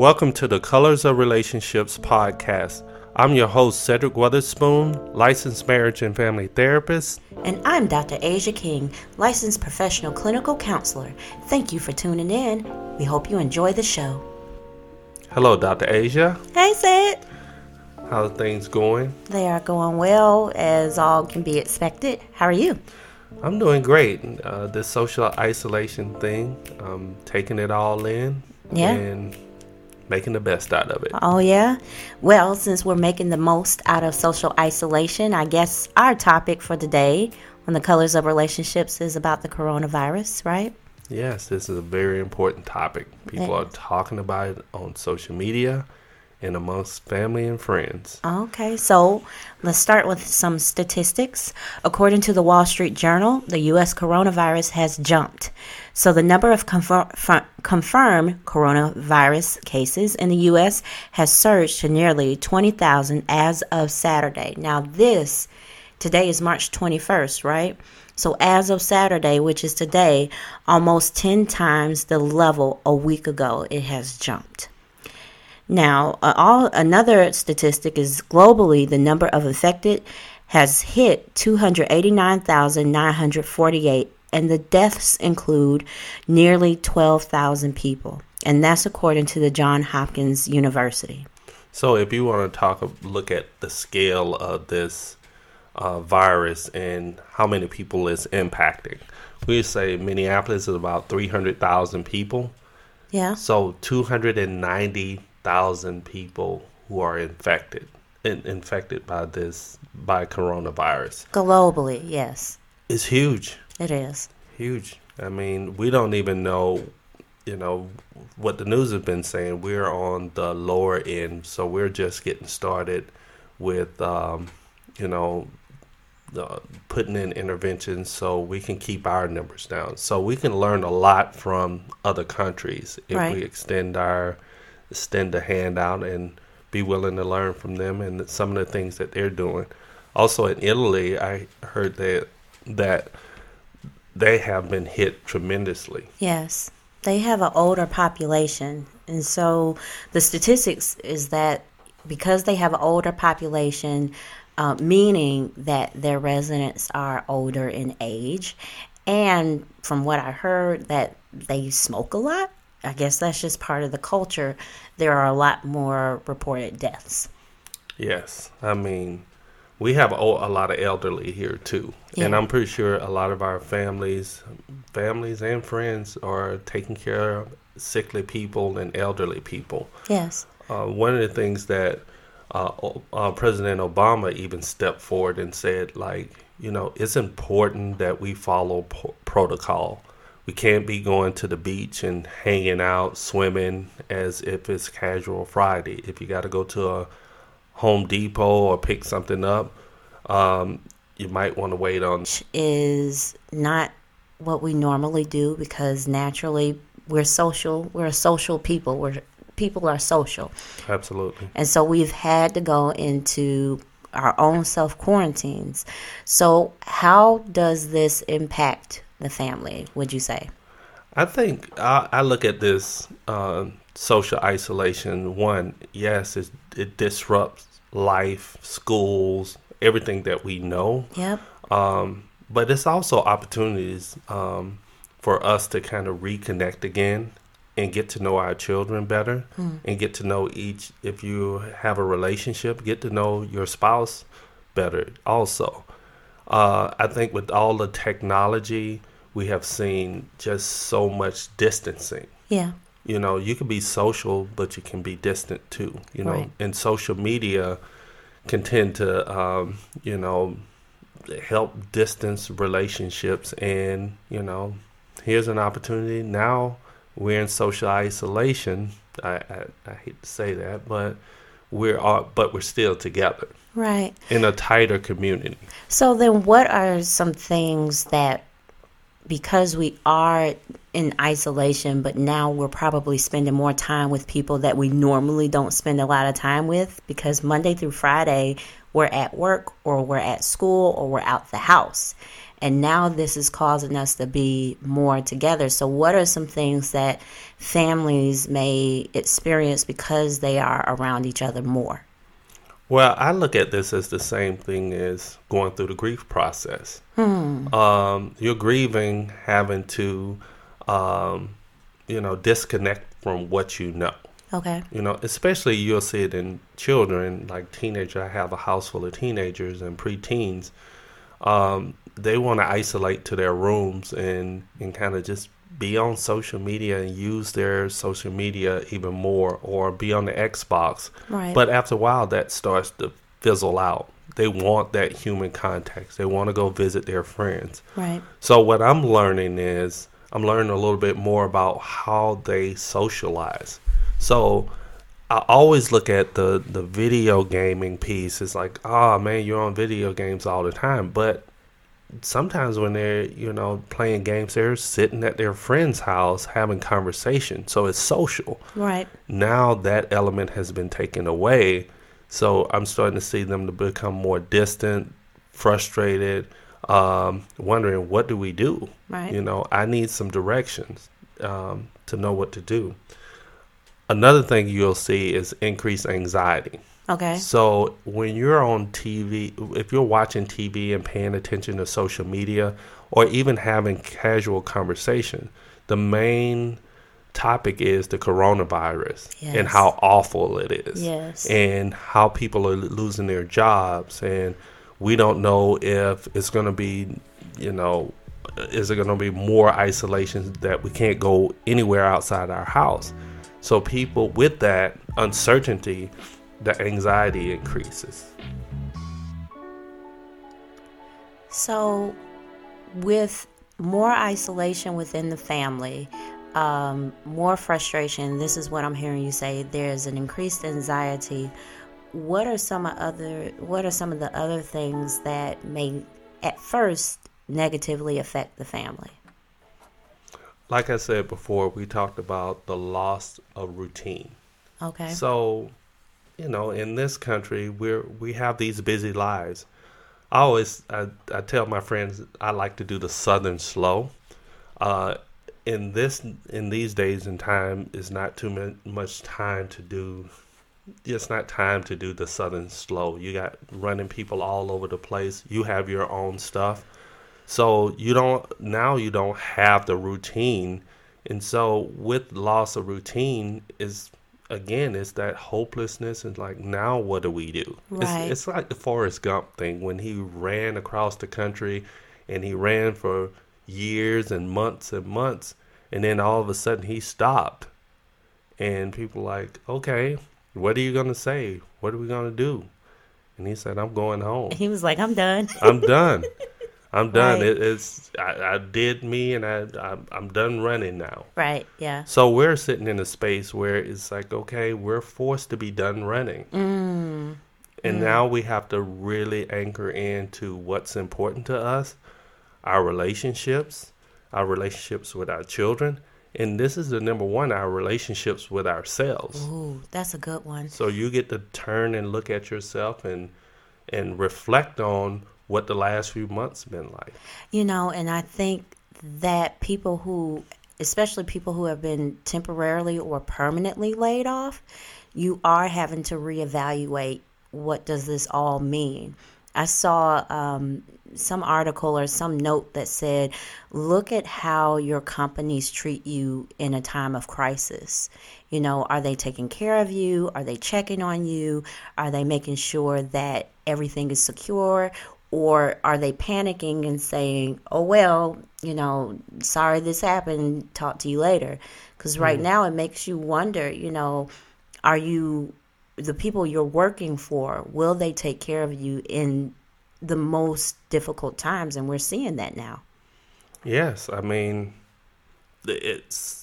Welcome to the Colors of Relationships podcast. I'm your host, Cedric Weatherspoon, licensed marriage and family therapist. And I'm Dr. Asia King, licensed professional clinical counselor. Thank you for tuning in. We hope you enjoy the show. Hello, Dr. Asia. Hey, Sid. How are things going? They are going well, as all can be expected. How are you? I'm doing great. Uh, this social isolation thing, I'm taking it all in. Yeah. And making the best out of it. Oh, yeah? Well, since we're making the most out of social isolation, I guess our topic for today on the colors of relationships is about the coronavirus, right? Yes, this is a very important topic. People are talking about it on social media and amongst family and friends. Okay, so let's start with some statistics. According to the Wall Street Journal, the U.S. coronavirus has jumped. So the number of confirmed coronavirus cases in the U.S. has surged to nearly 20,000 as of Saturday. Now, this, today is March 21st, right? So as of Saturday, which is today, almost 10 times the level a week ago, it has jumped. Now, uh, all another statistic is globally the number of affected has hit 289,948 and the deaths include nearly 12,000 people. And that's according to the John Hopkins University. So, if you want to talk, look at the scale of this uh, virus and how many people it's impacting, we say Minneapolis is about 300,000 people. Yeah. So, 290,000 people who are infected, in, infected by this, by coronavirus. Globally, yes. It's huge. It is. Huge. I mean, we don't even know, you know, what the news has been saying. We're on the lower end, so we're just getting started with, um, you know, uh, putting in interventions so we can keep our numbers down. So we can learn a lot from other countries if Right. we extend our extend a hand out and be willing to learn from them and some of the things that they're doing. Also in Italy, I heard that that they have been hit tremendously. Yes, they have an older population, and so the statistics is that because they have an older population, uh, meaning that their residents are older in age, and from what I heard, that they smoke a lot. I guess that's just part of the culture. There are a lot more reported deaths. Yes, I mean, we have a, a lot of elderly here too, and I'm pretty sure a lot of our families, families and friends are taking care of sickly people and elderly people. Yes. Uh, one of the things that uh, uh, President Obama even stepped forward and said, like, you know, it's important that we follow po- protocol. We can't be going to the beach and hanging out, swimming as if it's casual Friday. If you got to go to a Home Depot or pick something up, um, you might want to wait on. is not what we normally do because naturally we're social. We're a social people. We're people are social, Absolutely. and so we've had to go into our own self quarantines. So, how does this impact the family? Would you say? I think I, I look at this uh, social isolation. One, yes, it, it disrupts life, schools, everything that we know. Yep. Um, but it's also opportunities um, for us to kind of reconnect again and get to know our children better and get to know each. If you have a relationship, get to know your spouse better also. Uh, I think with all the technology, we have seen just so much distancing Yeah. you know you can be social but you can be distant too you know Right. and social media can tend to um, you know help distance relationships and you know here's an opportunity now we're in social isolation i, I, I hate to say that but we're all, but we're still together Right. in a tighter community So then, what are some things that, because we are in isolation, but now we're probably spending more time with people that we normally don't spend a lot of time with because Monday through Friday we're at work or we're at school or we're out the house. And now this is causing us to be more together. So, what are some things that families may experience because they are around each other more? Well, I look at this as the same thing as going through the grief process. Hmm. Um, you're grieving, having to, um, you know, disconnect from what you know. Okay. You know, especially you'll see it in children, like teenagers. I have a house full of teenagers and preteens. Um, they want to isolate to their rooms and, and kind of just be on social media and use their social media even more or be on the Xbox. Right. But after a while, that starts to fizzle out. They want that human contact. They want to go visit their friends. Right. So what I'm learning is I'm learning a little bit more about how they socialize. So I always look at the the video gaming piece. It's like, oh man, you're on video games all the time. But sometimes when they're you know playing games, they're sitting at their friend's house having conversation. So it's social. Right. Now that element has been taken away. So I'm starting to see them to become more distant, frustrated, um, wondering what do we do. Right. You know, I need some directions um, to know what to do. Another thing you'll see is increased anxiety. Okay. So when you're on TV, if you're watching TV and paying attention to social media or even having casual conversation, the main topic is the coronavirus Yes. and how awful it is. Yes. And how people are losing their jobs and we don't know if it's going to be, you know, is it going to be more isolation that we can't go anywhere outside our house. So people with that uncertainty, the anxiety increases. So, with more isolation within the family, um, more frustration. This is what I'm hearing you say. There's an increased anxiety. What are some of other What are some of the other things that may, at first, negatively affect the family? Like I said before, we talked about the loss of routine. Okay. So, you know, in this country, we're we have these busy lives. I always I, I tell my friends I like to do the southern slow. Uh, in this in these days and time is not too much time to do. It's not time to do the southern slow. You got running people all over the place. You have your own stuff. So you don't now you don't have the routine, and so with loss of routine is again it's that hopelessness and like now what do we do? Right. It's, it's like the Forrest Gump thing when he ran across the country, and he ran for years and months and months, and then all of a sudden he stopped, and people like okay, what are you gonna say? What are we gonna do? And he said, I'm going home. he was like, "I'm done." I'm done. I'm done. Right. It, it's I, I did me, and I I'm, I'm done running now. right. Yeah. So we're sitting in a space where it's like, okay, we're forced to be done running, Mm. and now we have to really anchor into what's important to us, our relationships, our relationships with our children, and this is the number one, our relationships with ourselves. Ooh, that's a good one. So you get to turn and look at yourself and and reflect on what the last few months been like. You know, and I think that people who, especially people who have been temporarily or permanently laid off, you are having to reevaluate what does this all mean. I saw um, some article or some note that said, look at how your companies treat you in a time of crisis. You know, are they taking care of you? Are they checking on you? Are they making sure that everything is secure? Or are they panicking and saying, oh, well, you know, sorry this happened, talk to you later? Because right hmm. now it makes you wonder, you know, are you the people you're working for, will they take care of you in the most difficult times? And we're seeing that now. Yes, I mean, it's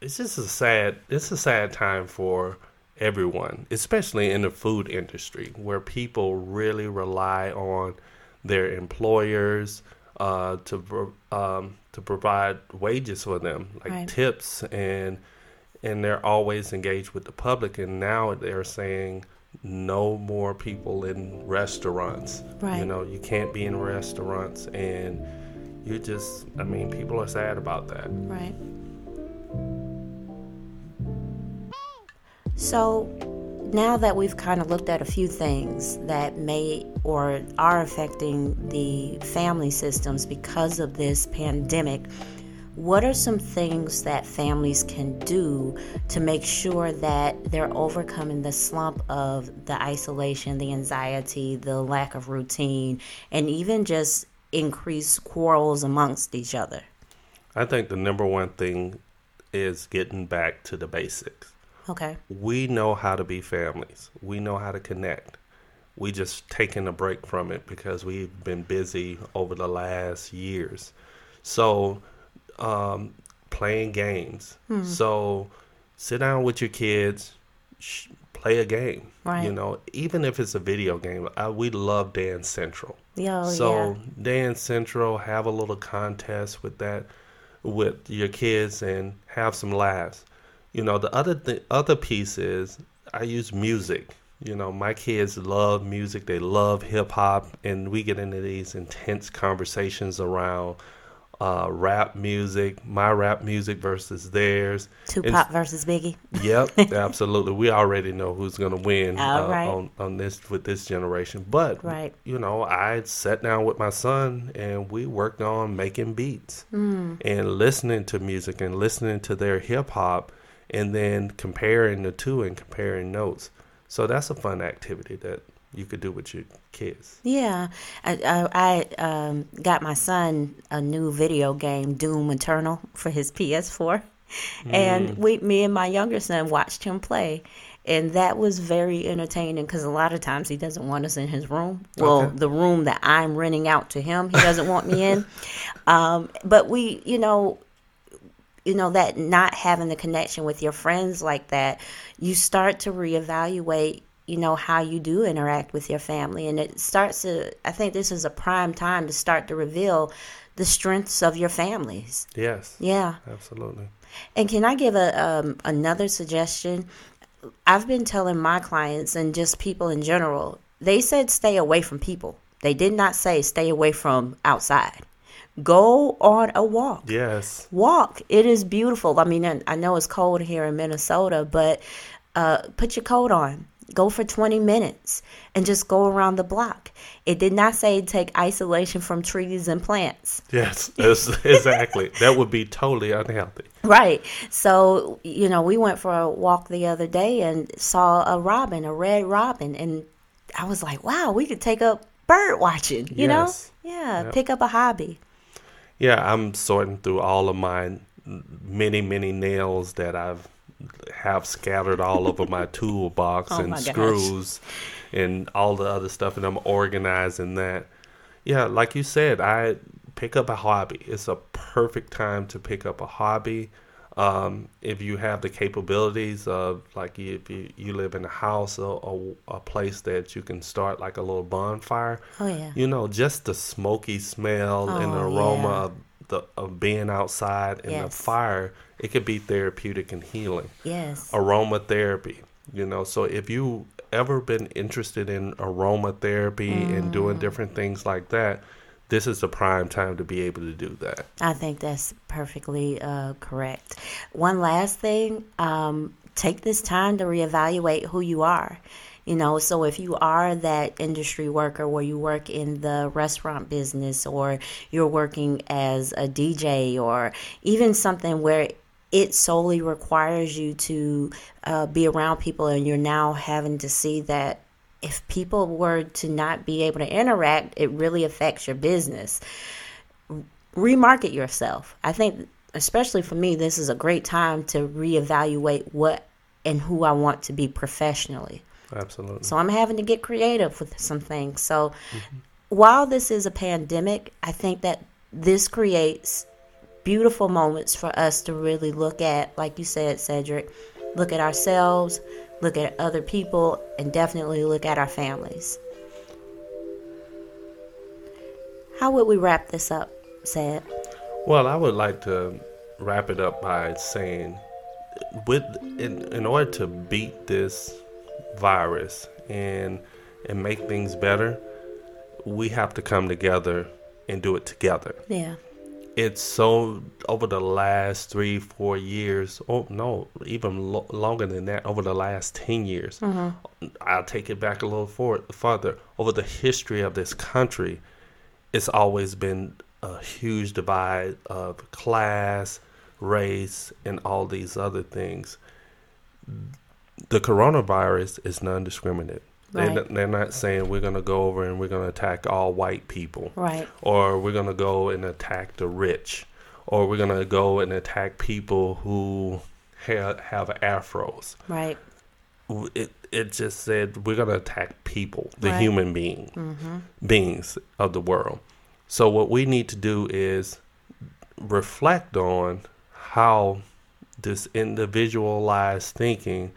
it's just a sad it's a sad time for everyone, especially in the food industry, where people really rely on their employers uh, to um, to provide wages for them, like Right. tips, and and they're always engaged with the public. And now they're saying, no more people in restaurants. Right. You know, you can't be in restaurants and you just I mean, people are sad about that. Right. So now that we've kind of looked at a few things that may or are affecting the family systems because of this pandemic, what are some things that families can do to make sure that they're overcoming the slump of the isolation, the anxiety, the lack of routine, and even just increased quarrels amongst each other? I think the number one thing is getting back to the basics. Okay. We know how to be families. We know how to connect. We just taking a break from it because we've been busy over the last years. So, um, playing games. So, sit down with your kids, sh- play a game. Right. You know, even if it's a video game. I, we love Dance Central. Yeah, oh, so yeah. Dance Central, have a little contest with that, with your kids, and have some laughs. You know, the other th- other piece is I use music. You know, my kids love music. They love hip hop, and we get into these intense conversations around uh, rap music, my rap music versus theirs. Tupac versus Biggie. Yep, absolutely. We already know who's going to win uh, right. on on this with this generation. But Right. you know, I sat down with my son and we worked on making beats Hmm. and listening to music and listening to their hip hop and then comparing the two and comparing notes. So that's a fun activity that you could do with your kids. Yeah, I, I, I um, got my son a new video game, Doom Eternal, for his PS4, and we, me and my younger son watched him play, and that was very entertaining because a lot of times he doesn't want us in his room. Well, Okay. the room that I'm renting out to him, he doesn't want me in. Um, but we, you know, you know that not having the connection with your friends like that you start to reevaluate you know how you do interact with your family and it starts to i think this is a prime time to start to reveal the strengths of your families Yes, yeah absolutely. and can I give a um, another suggestion? I've been telling my clients and just people in general. They said stay away from people. They did not say stay away from outside. Go on a walk. Yes. Walk. It is beautiful. I mean, I know it's cold here in Minnesota, but uh, put your coat on. Go for 20 minutes and just go around the block. It did not say take isolation from trees and plants. Yes, exactly. that would be totally unhealthy. Right. So, you know, we went for a walk the other day and saw a robin, a red robin. And I was like, wow, we could take up bird watching, you Yes. know? Yeah, Yep. pick up a hobby. Yeah, I'm sorting through all of my many, many nails that I've have scattered all over my toolbox Oh and my gosh. screws and all the other stuff, and I'm organizing that. Yeah, like you said, I pick up a hobby. It's a perfect time to pick up a hobby. Um, if you have the capabilities of, like, if you, you live in a house or, or a place that you can start like a little bonfire, Oh, yeah. you know, just the smoky smell and the Oh, aroma yeah. of the of being outside and the fire, it could be therapeutic and healing. Yes. Aromatherapy, you know. So if you ever been interested in aromatherapy and doing Mm. different things like that, this is the prime time to be able to do that. I think that's perfectly uh, correct. One last thing um, take this time to reevaluate who you are. You know, so if you are that industry worker where you work in the restaurant business or you're working as a DJ or even something where it solely requires you to uh, be around people and you're now having to see that if people were to not be able to interact, it really affects your business remarket yourself. I think, especially for me, this is a great time to reevaluate what and who I want to be professionally. Absolutely. So I'm having to get creative with some things. So while this is a pandemic, I think that this creates beautiful moments for us to really look at, like you said, Cedric, look at ourselves, look at other people, and definitely look at our families. How would we wrap this up, Sid? Well, I would like to wrap it up by saying, with in, in order to beat this virus and and make things better, we have to come together and do it together. Yeah. It's so over the last three, four years. Oh no, even lo- longer than that. Over the last ten years, mm-hmm. I'll take it back a little for- further. Over the history of this country, it's always been a huge divide of class, race, and all these other things. The coronavirus is non-discriminate. They're, Right. they're not saying we're going to go over and we're going to attack all white people Right. or we're going to go and attack the rich, or we're going to go and attack people who have, have afros. Right. It, it just said we're going to attack people, the Right. human being, mm-hmm. beings of the world. So, what we need to do is reflect on how this individualized thinking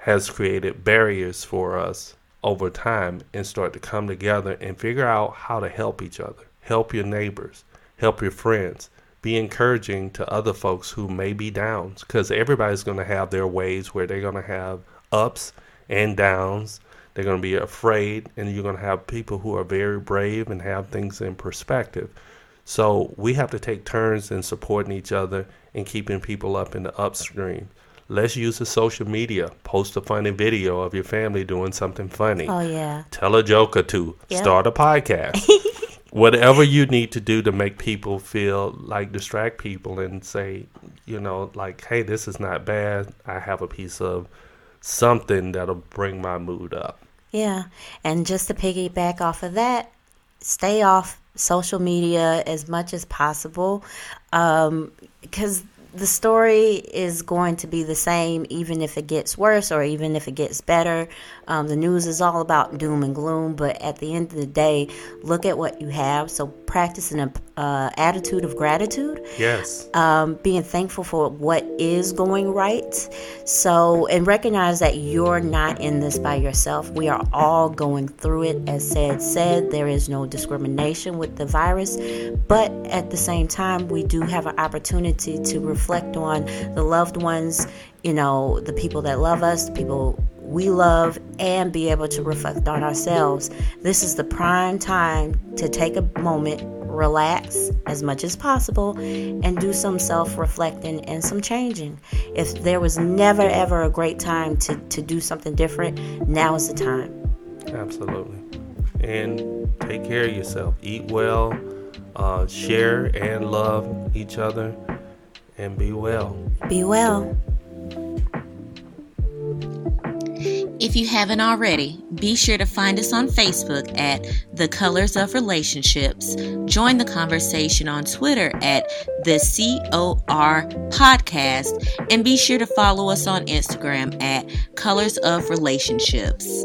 has created barriers for us over time and start to come together and figure out how to help each other, help your neighbors, help your friends, be encouraging to other folks who may be down because everybody's going to have their ways where they're going to have ups and downs. They're going to be afraid, and you're going to have people who are very brave and have things in perspective. So we have to take turns in supporting each other and keeping people up in the upstream. Let's use the social media. Post a funny video of your family doing something funny. Oh yeah. Tell a joke or two. Yep. Start a podcast. Whatever you need to do to make people feel like distract people and say, you know, like, hey, this is not bad. I have a piece of something that'll bring my mood up. Yeah. And just to piggyback off of that, stay off social media as much as possible um, because the story is going to be the same even if it gets worse or even if it gets better. Um, the news is all about doom and gloom, but at the end of the day, look at what you have. So practice an uh, attitude of gratitude Yes. um, being thankful for what is going right. So, and recognize that you're not in this by yourself. We are all going through it. As Sid, said there is no discrimination with the virus, but at the same time, we do have an opportunity to reflect on the loved ones. You know, the people that love us, the people we love and be able to reflect on ourselves. This is the prime time to take a moment, relax as much as possible, and do some self reflecting and some changing. If there was never ever a great time to, to do something different, now is the time. Absolutely. And take care of yourself. Eat well, uh, share and love each other, and be well. Be well. If you haven't already, be sure to find us on Facebook at The Colors of Relationships. Join the conversation on Twitter at The COR Podcast. And be sure to follow us on Instagram at Colors of Relationships.